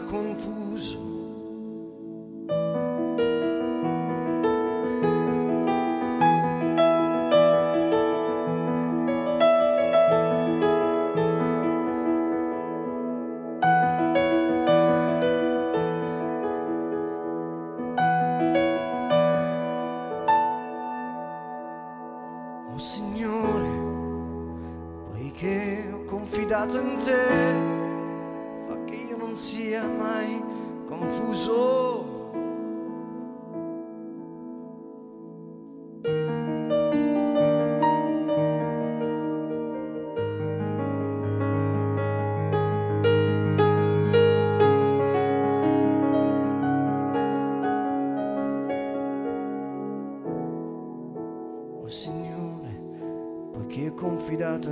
confuso.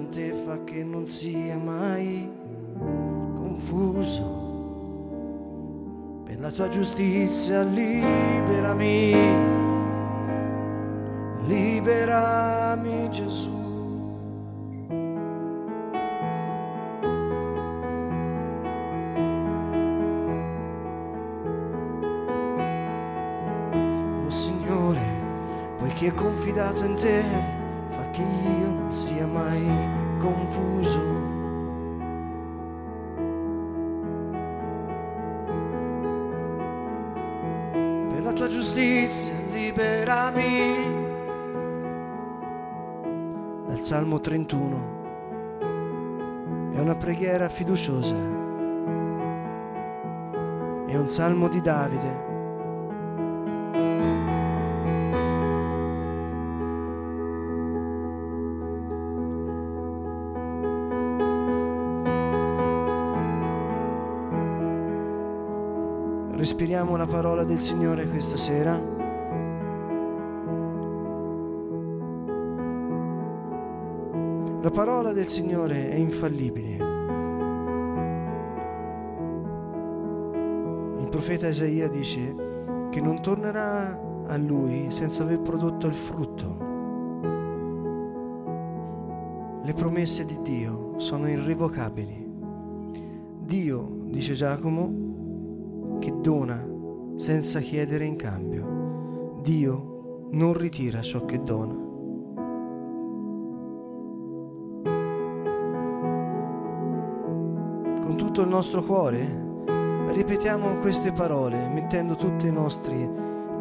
In te, fa che non sia mai confuso. Per la tua giustizia liberami, liberami Gesù. Oh Signore, poiché ho confidato in te, liberami. Dal Salmo 31 è una preghiera fiduciosa. È un salmo di Davide Respiriamo la parola del Signore questa sera. La parola del Signore è infallibile. Il profeta Isaia dice che non tornerà a lui senza aver prodotto il frutto. Le promesse di Dio sono irrevocabili. Dio, dice Giacomo, che dona senza chiedere in cambio. Dio non ritira ciò che dona. Tutto il nostro cuore ripetiamo queste parole mettendo tutti i nostri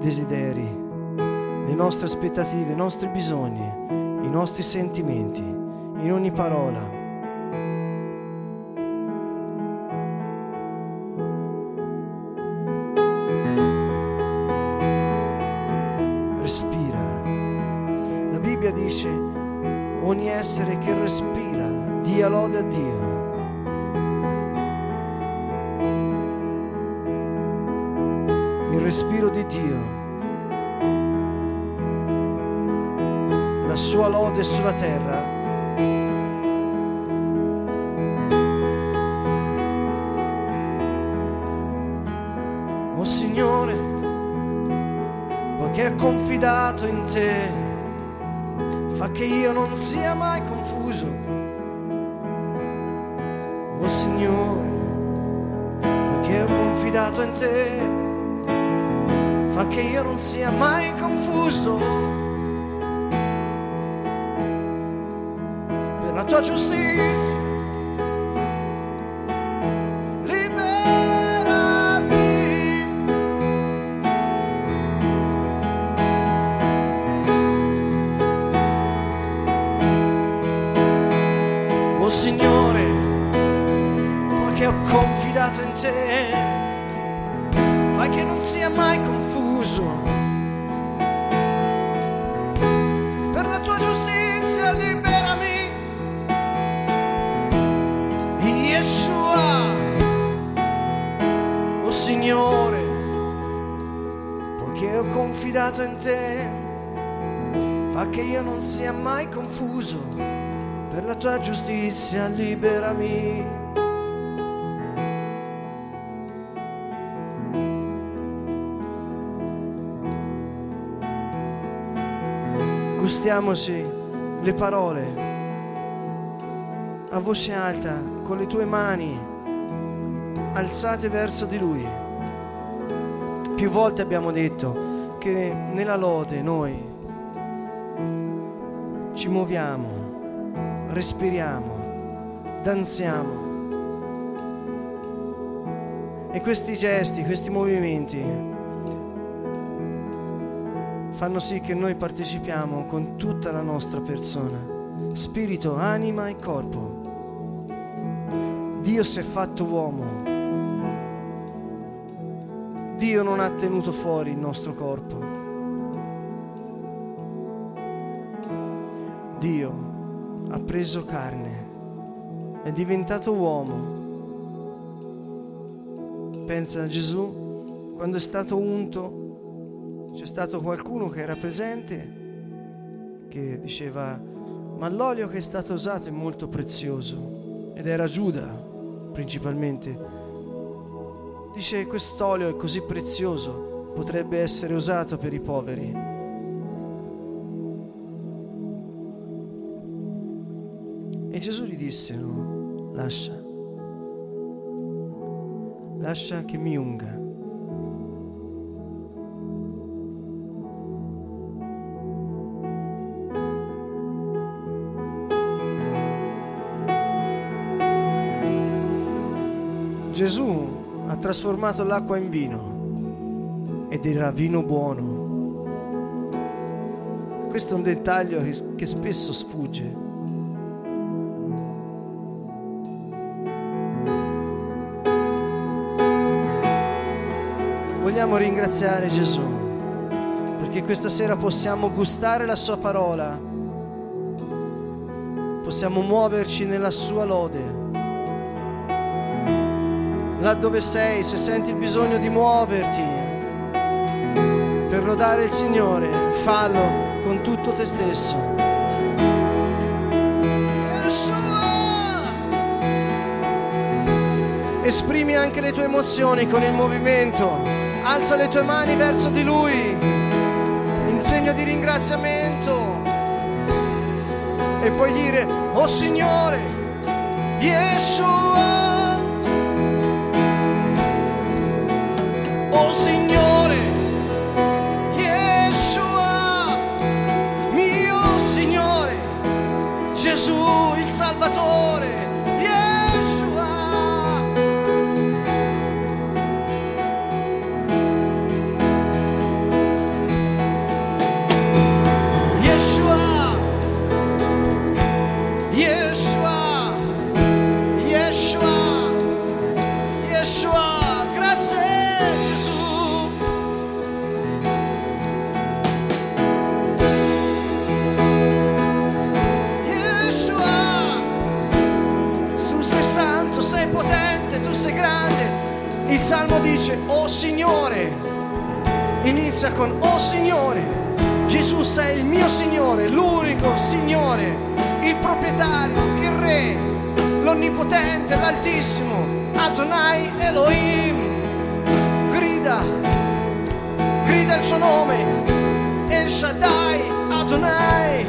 desideri, le nostre aspettative, i nostri bisogni, i nostri sentimenti in ogni parola. Respira. La Bibbia dice ogni essere che respira dia lode a Dio. Respiro di Dio, la sua lode sulla terra Oh Signore, poiché ho confidato in te, fa che io non sia mai confuso. Oh Signore, poiché ho confidato in te, che io non sia mai confuso. Per la tua giustizia. Confuso. Per la tua giustizia liberami, Yeshua. Oh Signore, poiché ho confidato in te, fa che io non sia mai confuso per la tua giustizia liberami. Gustiamoci le parole a voce alta con le tue mani alzate verso di Lui. Più volte abbiamo detto che nella lode noi ci muoviamo, respiriamo, danziamo. E questi gesti, questi movimenti fanno sì che noi partecipiamo con tutta la nostra persona spirito, anima e corpo. Dio si è fatto uomo. Dio non ha tenuto fuori il nostro corpo. Dio ha preso carne, è diventato uomo. Pensa a Gesù, quando è stato unto, c'è stato qualcuno che era presente che diceva ma l'olio che è stato usato è molto prezioso ed era Giuda principalmente. Dice quest'olio è così prezioso, potrebbe essere usato per i poveri. E Gesù gli disse, no, lascia, lascia che mi unga. Gesù ha trasformato l'acqua in vino ed era vino buono. Questo è un dettaglio che, spesso sfugge. Vogliamo ringraziare Gesù perché questa sera possiamo gustare la sua parola, possiamo muoverci nella sua lode là dove sei, se senti il bisogno di muoverti per lodare il Signore, fallo con tutto te stesso. Esprimi anche le tue emozioni con il movimento. Alza le tue mani verso di Lui in segno di ringraziamento. E puoi dire, oh Signore, Yeshua. Signore, Yeshua, mio Signore, Gesù il Salvatore. Inizia con, oh Signore, Gesù sei il mio Signore, l'unico Signore, il proprietario, il Re, l'Onnipotente, l'Altissimo, Adonai Elohim. Grida, grida il suo nome, El Shaddai, Adonai.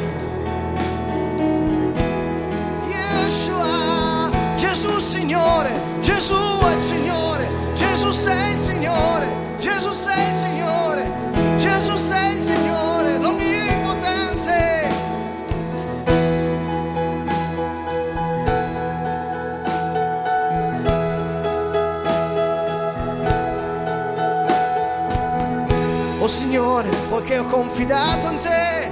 Yeshua, Gesù Signore, Gesù è il Signore. Gesù sei il Signore, Gesù sei il Signore, Gesù sei il Signore, l'Onnipotente. Oh Signore, poiché ho confidato in te,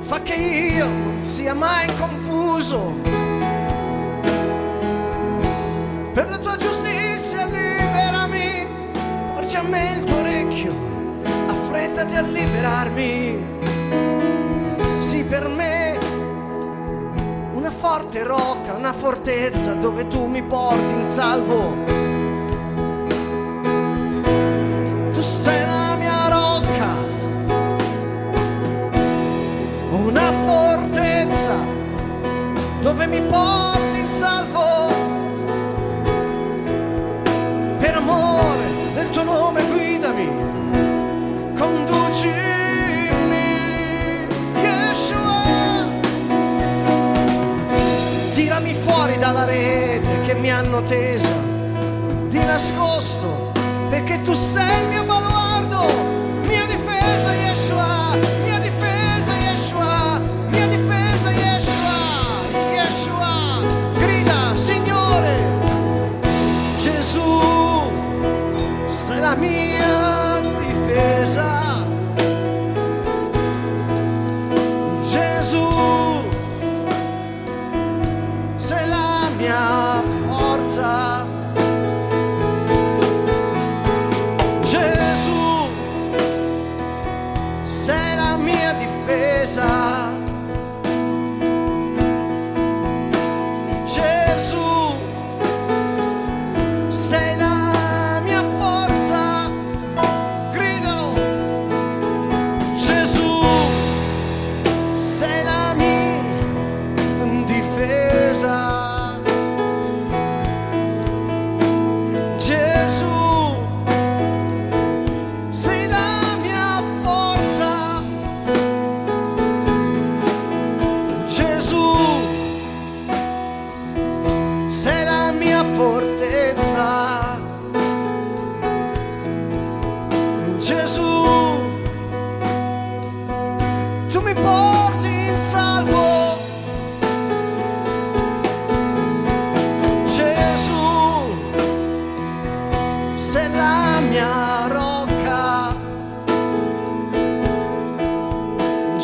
fa che io non sia mai confuso. A liberarmi. Sì, per me una forte rocca, una fortezza dove tu mi porti in salvo. Tu sei la mia rocca, una fortezza dove mi porti hanno tesa di nascosto, perché tu sei il mio baluardo, mia difesa Yeshua, mia difesa Yeshua, mia difesa Yeshua, Yeshua, grida Signore, Gesù, sei la mia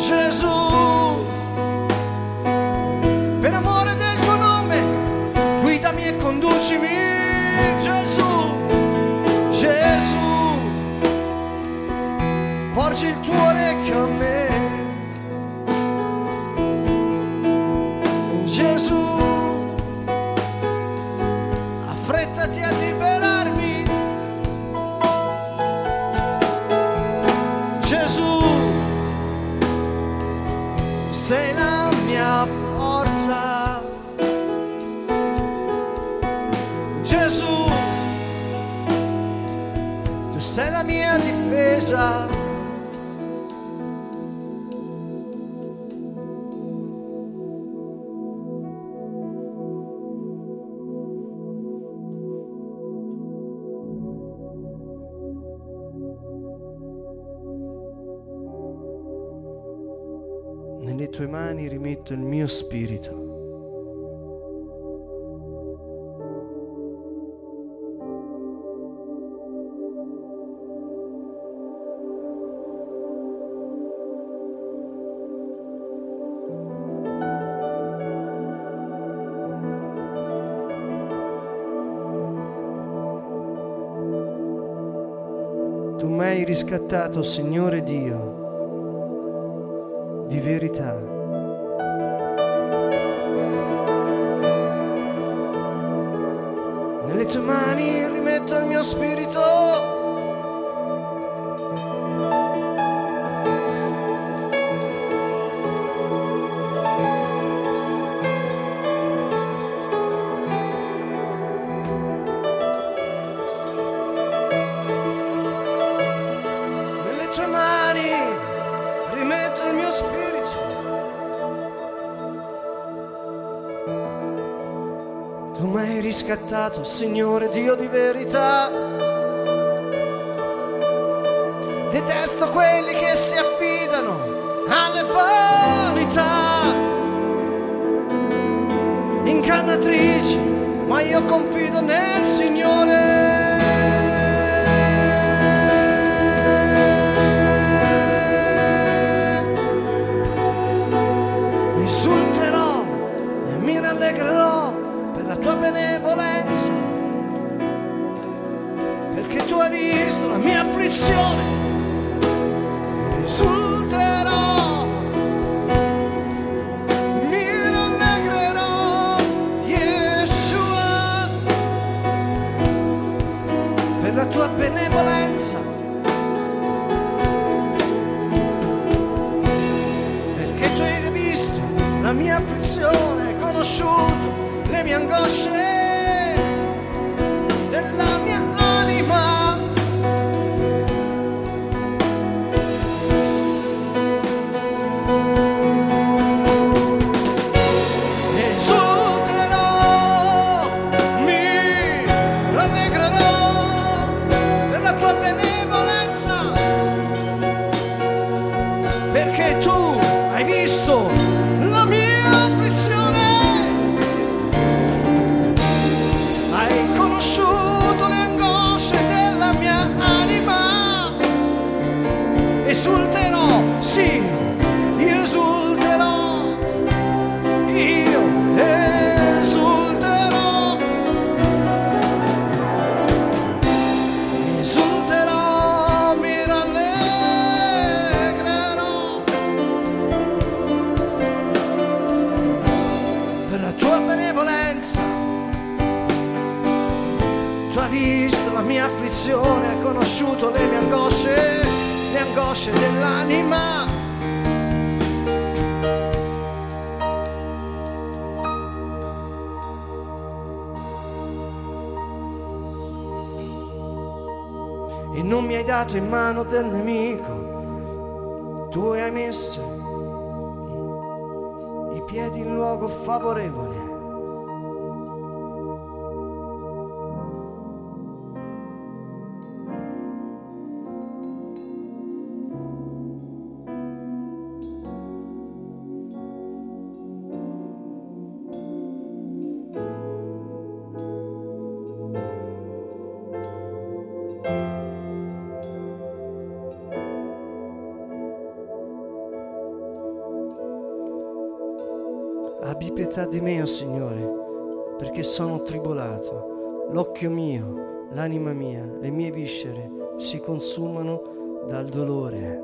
Gesù, per amore del tuo nome, guidami e conducimi. Gesù, Gesù, porgi il tuo difesa. Nelle tue mani rimetto il mio spirito. Tu mi hai riscattato, Signore Dio, di verità. Nelle tue mani rimetto il mio spirito. Riscattato, Signore Dio di verità. Detesto quelli che si affidano alle vanità. Incannatrici, ma io confido nel Signore. Abbi pietà di me, oh Signore, perché sono tribolato. L'occhio mio, l'anima mia, le mie viscere si consumano dal dolore.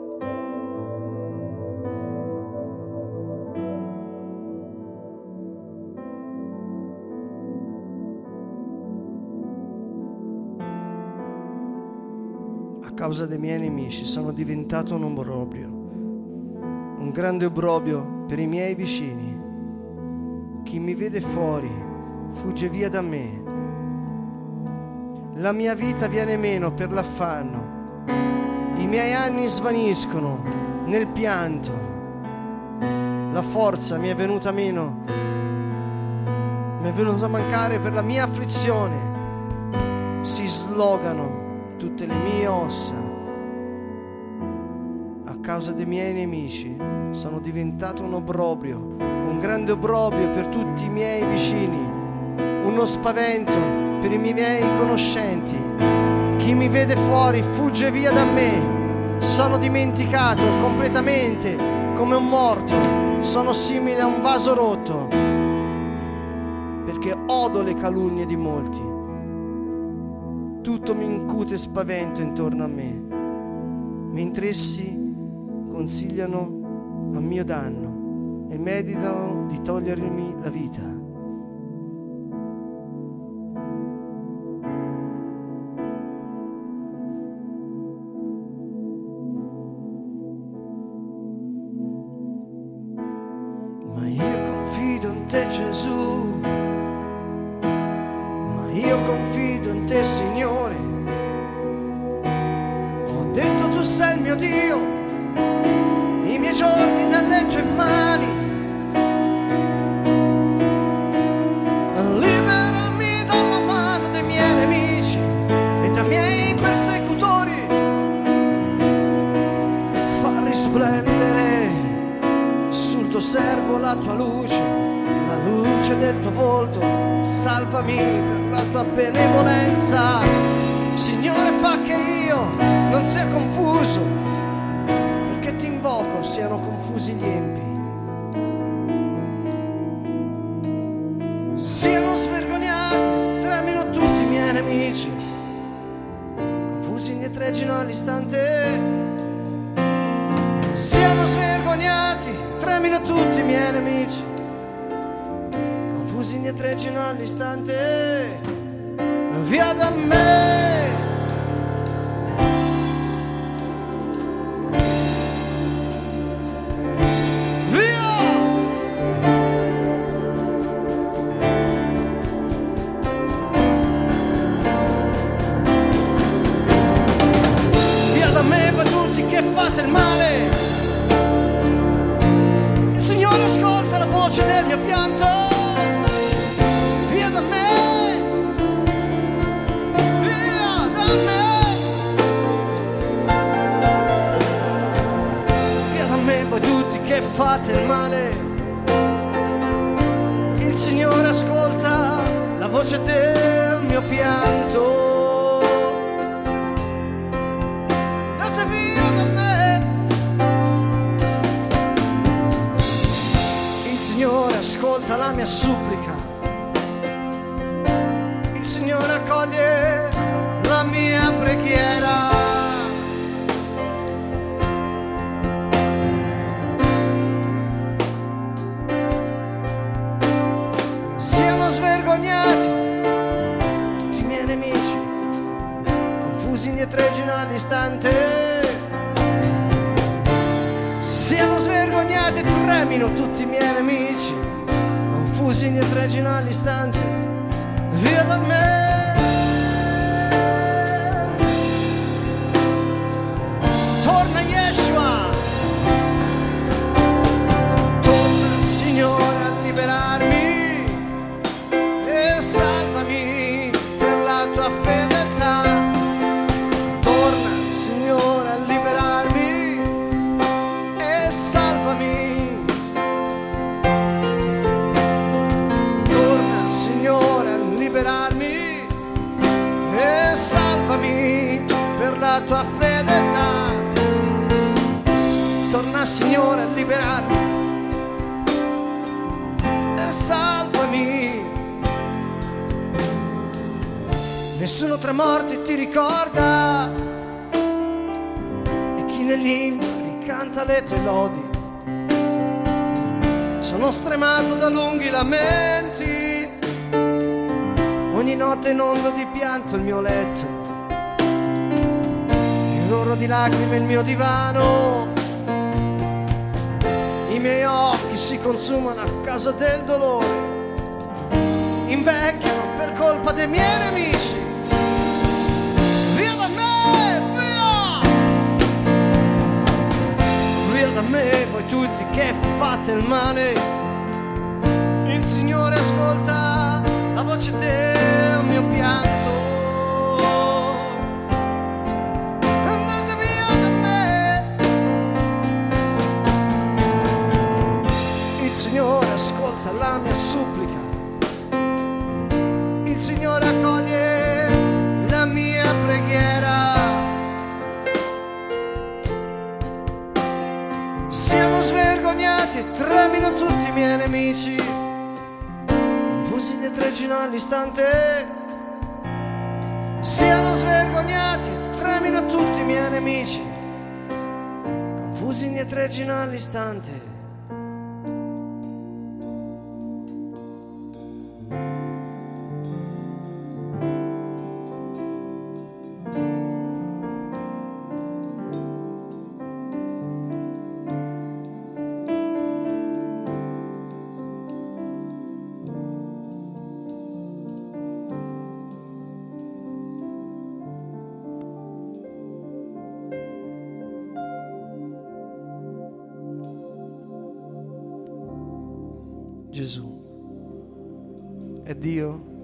A causa dei miei nemici sono diventato un obrobrio, un grande obrobio per i miei vicini. Chi mi vede fuori fugge via da me. La mia vita viene meno per l'affanno. I miei anni svaniscono nel pianto. La forza mi è venuta meno. Mi è venuta a mancare per la mia afflizione. Si slogano tutte le mie ossa. A causa dei miei nemici sono diventato un obrobrio un grande obrobio per tutti i miei vicini, uno spavento per i miei conoscenti. Chi mi vede fuori fugge via da me, sono dimenticato completamente come un morto, sono simile a un vaso rotto, perché odo le calunnie di molti. Tutto mi incute spavento intorno a me, mentre essi consigliano a mio danno e meditano di togliermi la vita. Del tuo volto, salvami per la tua benevolenza. Signore fa che io non sia confuso, perché ti invoco siano confusi gli empi. Siano svergognati, tremino tutti i miei nemici, confusi indietreggino all'istante. Siano svergognati, tremino tutti i miei nemici, confusi indietreggino all'istante, via da me. Il Signore ascolta la voce del mio pianto. Ascolta la mia supplica. All'istante. Siamo svergognati tremino tutti i miei nemici, confusi e tregino all'istante. Via da me. Torna Yeshua. Torna Signore a liberarmi salvami. Torna Signore a liberarmi e salvami per la tua fedeltà. Torna Signore a liberarmi e salvami. Nessuno tra morti ti ricorda e chi negli inferi canta le tue lodi. Sono stremato da lunghi lamenti, ogni notte inondo di pianto il mio letto, il loro di lacrime il mio divano. I miei occhi si consumano a causa del dolore, invecchiano per colpa dei miei nemici. Me, voi tutti che fate il male. Il Signore ascolta la voce del mio pianto. Andate via da me. Il Signore ascolta la mia supplica. Il Signore accoglie tremino tutti i miei nemici. Confusi ne tregino all'istante. Siamo svergognati tremino tutti i miei nemici. Confusi ne tregino all'istante.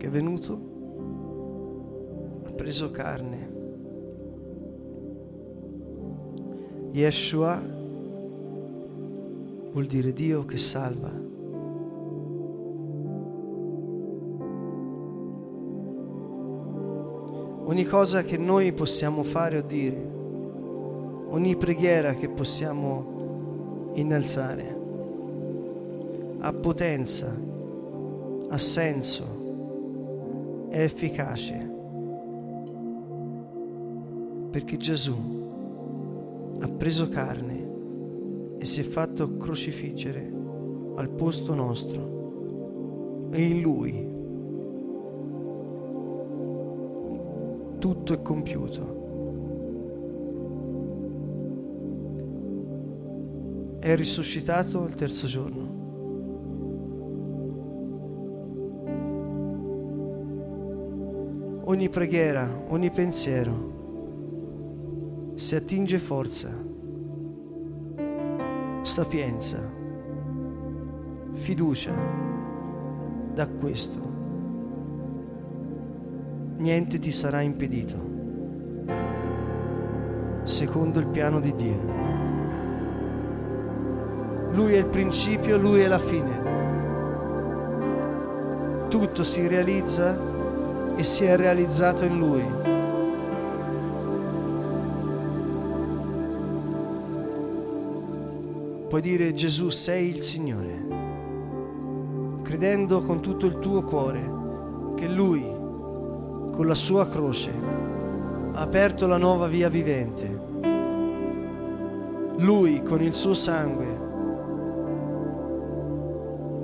È venuto, ha preso carne. Yeshua vuol dire Dio che salva. Ogni cosa che noi possiamo fare o dire, ogni preghiera che possiamo innalzare, ha potenza, ha senso, è efficace. Perché Gesù ha preso carne e si è fatto crocifiggere al posto nostro. E in Lui tutto è compiuto. È risuscitato il terzo giorno. Ogni preghiera, ogni pensiero, si attinge forza, sapienza, fiducia da questo. Niente ti sarà impedito, secondo il piano di Dio. Lui è il principio, lui è la fine. Tutto si realizza e si è realizzato in Lui. Puoi dire Gesù sei il Signore, credendo con tutto il tuo cuore che Lui, con la sua croce, ha aperto la nuova via vivente. Lui, con il suo sangue,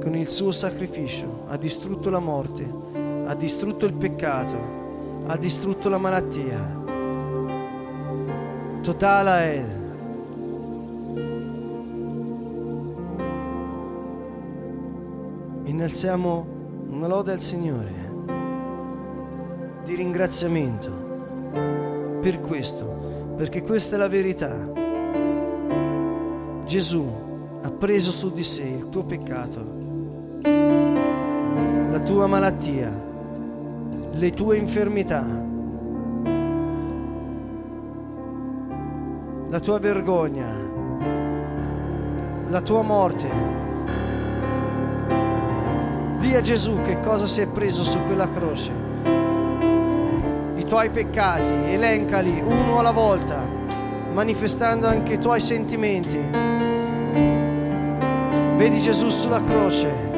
con il suo sacrificio, ha distrutto la morte ha distrutto il peccato, ha distrutto la malattia. Totala è. Innalziamo una lode al Signore di ringraziamento per questo, perché questa è la verità. Gesù ha preso su di sé il tuo peccato, la tua malattia le tue infermità, la tua vergogna, la tua morte. Dì a Gesù che cosa si è preso su quella croce. I tuoi peccati, elencali uno alla volta, manifestando anche i tuoi sentimenti. Vedi Gesù sulla croce.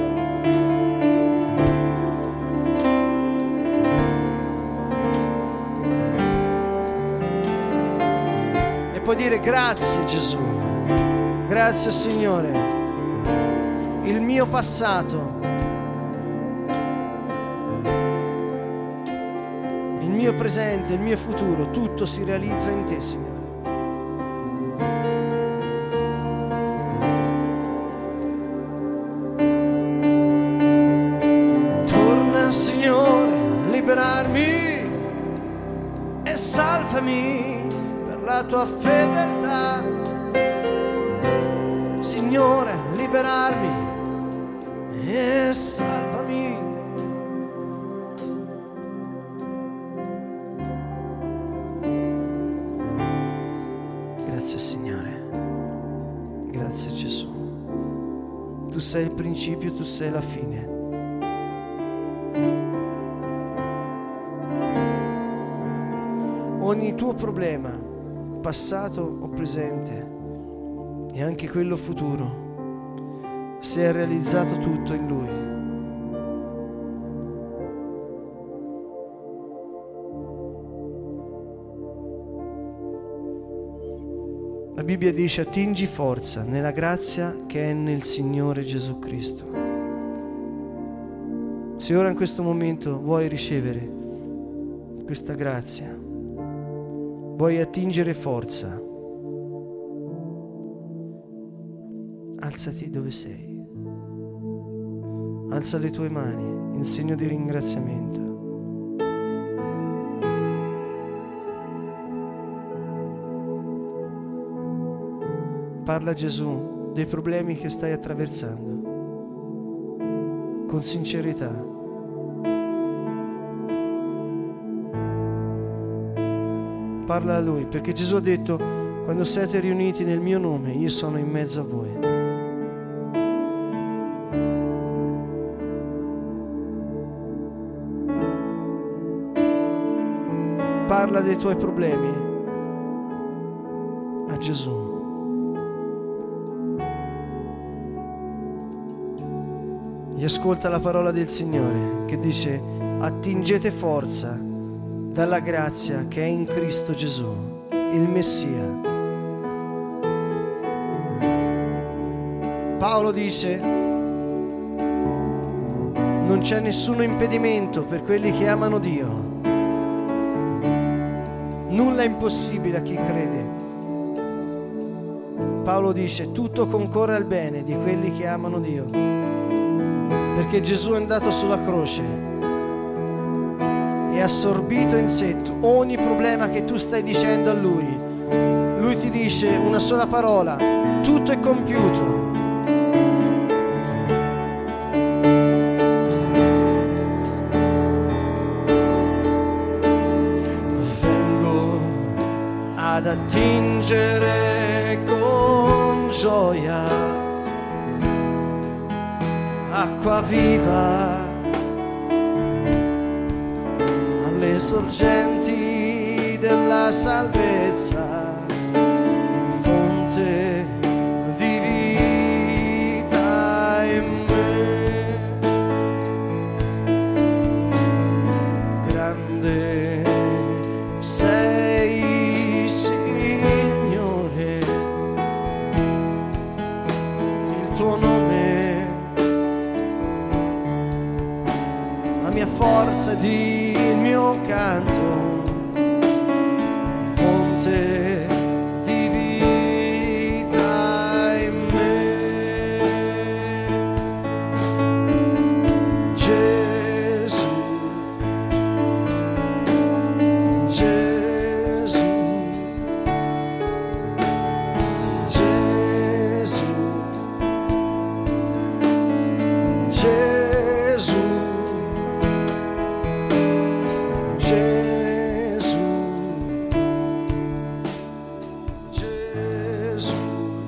Dire grazie Gesù, grazie Signore. Il mio passato mio presente, il mio futuro, tutto si realizza in te, Signore. Torna, Signore, liberarmi e salvami per la tua fedeltà. Grazie Signore, grazie Gesù. Tu sei il principio, tu sei la fine. Ogni tuo problema, passato o presente, e anche quello futuro, si è realizzato tutto in Lui. Bibbia dice attingi forza nella grazia che è nel Signore Gesù Cristo. Se ora in questo momento vuoi ricevere questa grazia, vuoi attingere forza, alzati dove sei, alza le tue mani in segno di ringraziamento. Parla a Gesù dei problemi che stai attraversando con sincerità. Parla a Lui perché Gesù ha detto quando siete riuniti nel mio nome io sono in mezzo a voi. Parla dei tuoi problemi a Gesù. E ascolta la parola del Signore che dice attingete forza dalla grazia che è in Cristo Gesù, il Messia. Paolo dice non c'è nessuno impedimento per quelli che amano Dio. Nulla è impossibile a chi crede. Paolo dice tutto concorre al bene di quelli che amano Dio perché Gesù è andato sulla croce e ha assorbito in sé ogni problema che tu stai dicendo a Lui. Lui ti dice una sola parola, tutto è compiuto. Acqua viva alle sorgenti della salvezza,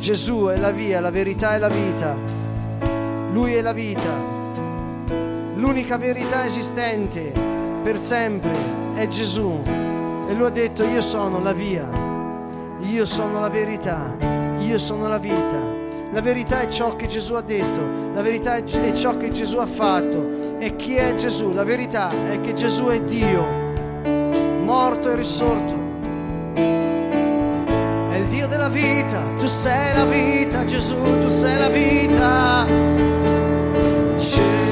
Gesù è la via, la verità e la vita. Lui è la vita. L'unica verità esistente per sempre è Gesù. E lui ha detto io sono la via, io sono la verità, io sono la vita. La verità è ciò che Gesù ha detto, la verità è ciò che Gesù ha fatto. E chi è Gesù? La verità è che Gesù è Dio, morto e risorto vita, tu sei la vita, Gesù, tu sei la vita. Gesù.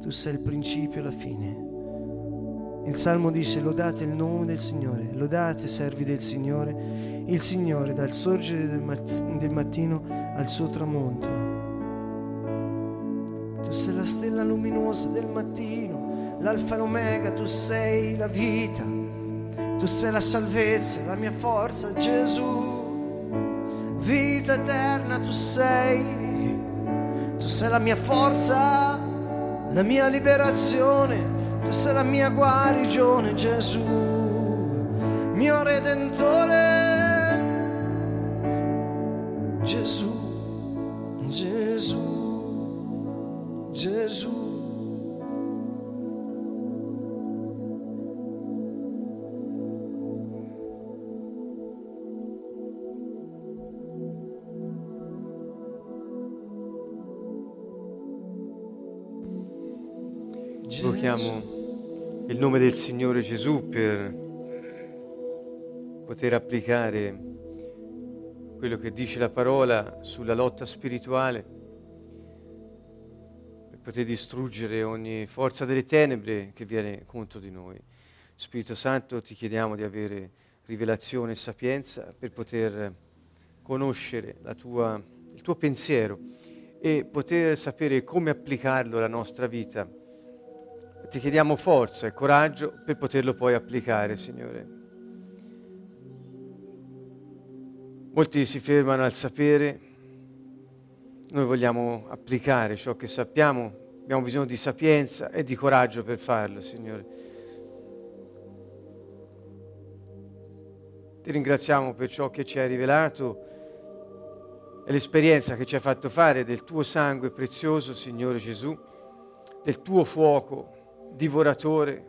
Tu sei il principio e la fine. Il Salmo dice lodate il nome del Signore, lodate servi del Signore, il Signore dal sorgere del, mat- del mattino al suo tramonto. Tu sei la stella luminosa del mattino, l'alfa e l'omega, tu sei la vita, tu sei la salvezza, la mia forza, Gesù. Vita eterna tu sei, sei la mia forza la mia liberazione, tu sei la mia guarigione, Gesù, mio redentore, Gesù, Gesù, Gesù. Invochiamo il nome del Signore Gesù per poter applicare quello che dice la parola sulla lotta spirituale, per poter distruggere ogni forza delle tenebre che viene contro di noi. Spirito Santo, ti chiediamo di avere rivelazione e sapienza per poter conoscere tua, il tuo pensiero e poter sapere come applicarlo alla nostra vita ti chiediamo forza e coraggio per poterlo poi applicare, Signore. Molti si fermano al sapere, noi vogliamo applicare ciò che sappiamo, abbiamo bisogno di sapienza e di coraggio per farlo, Signore. Ti ringraziamo per ciò che ci hai rivelato e l'esperienza che ci hai fatto fare del tuo sangue prezioso, Signore Gesù, del tuo fuoco divoratore,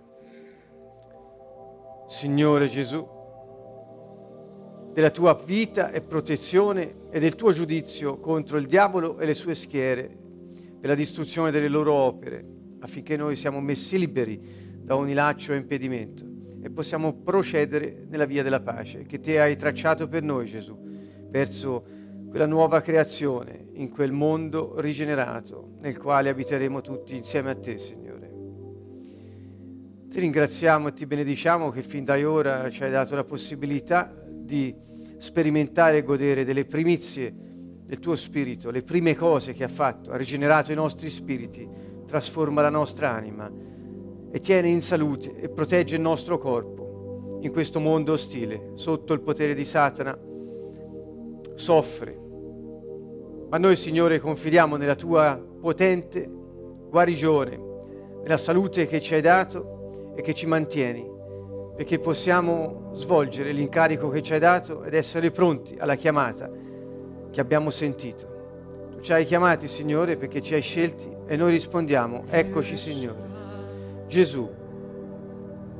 Signore Gesù, della tua vita e protezione e del tuo giudizio contro il diavolo e le sue schiere per la distruzione delle loro opere, affinché noi siamo messi liberi da ogni laccio e impedimento e possiamo procedere nella via della pace che te hai tracciato per noi, Gesù, verso quella nuova creazione, in quel mondo rigenerato nel quale abiteremo tutti insieme a te, Signore. Ti ringraziamo e ti benediciamo che fin da ora ci hai dato la possibilità di sperimentare e godere delle primizie del tuo spirito, le prime cose che ha fatto, ha rigenerato i nostri spiriti, trasforma la nostra anima e tiene in salute e protegge il nostro corpo in questo mondo ostile, sotto il potere di Satana, soffre. Ma noi, Signore, confidiamo nella tua potente guarigione, nella salute che ci hai dato e che ci mantieni, perché possiamo svolgere l'incarico che ci hai dato ed essere pronti alla chiamata che abbiamo sentito. Tu ci hai chiamati, Signore, perché ci hai scelti e noi rispondiamo, eccoci, Signore. Gesù,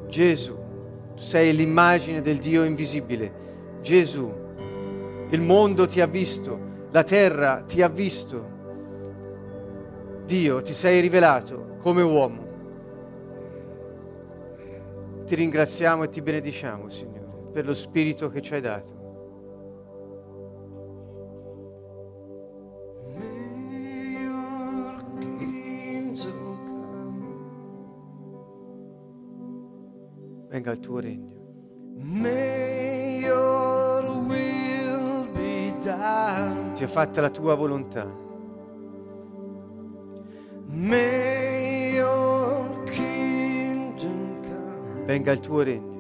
Gesù, tu sei l'immagine del Dio invisibile, Gesù, il mondo ti ha visto, la terra ti ha visto. Dio ti sei rivelato come uomo. Ti ringraziamo e ti benediciamo, Signore, per lo Spirito che ci hai dato. Venga il tuo regno. Sia fatta la tua volontà. May Venga il tuo regno.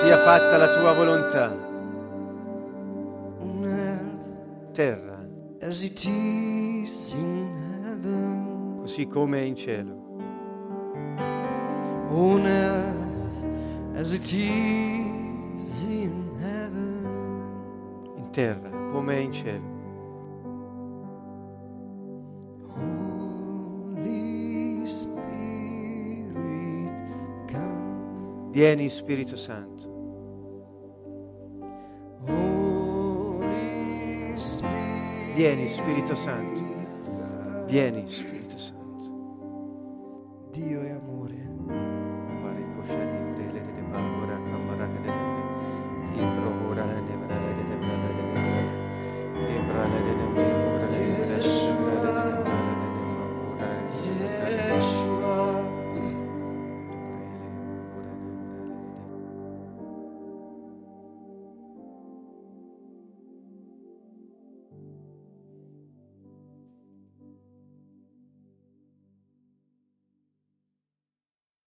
Sia fatta la tua volontà. Terra, così come in cielo. On earth as it is in heaven. In terra, come in cielo. Vieni Spirito Santo. Vieni Spirito Santo. Vieni Spirito Santo. Dio è amore.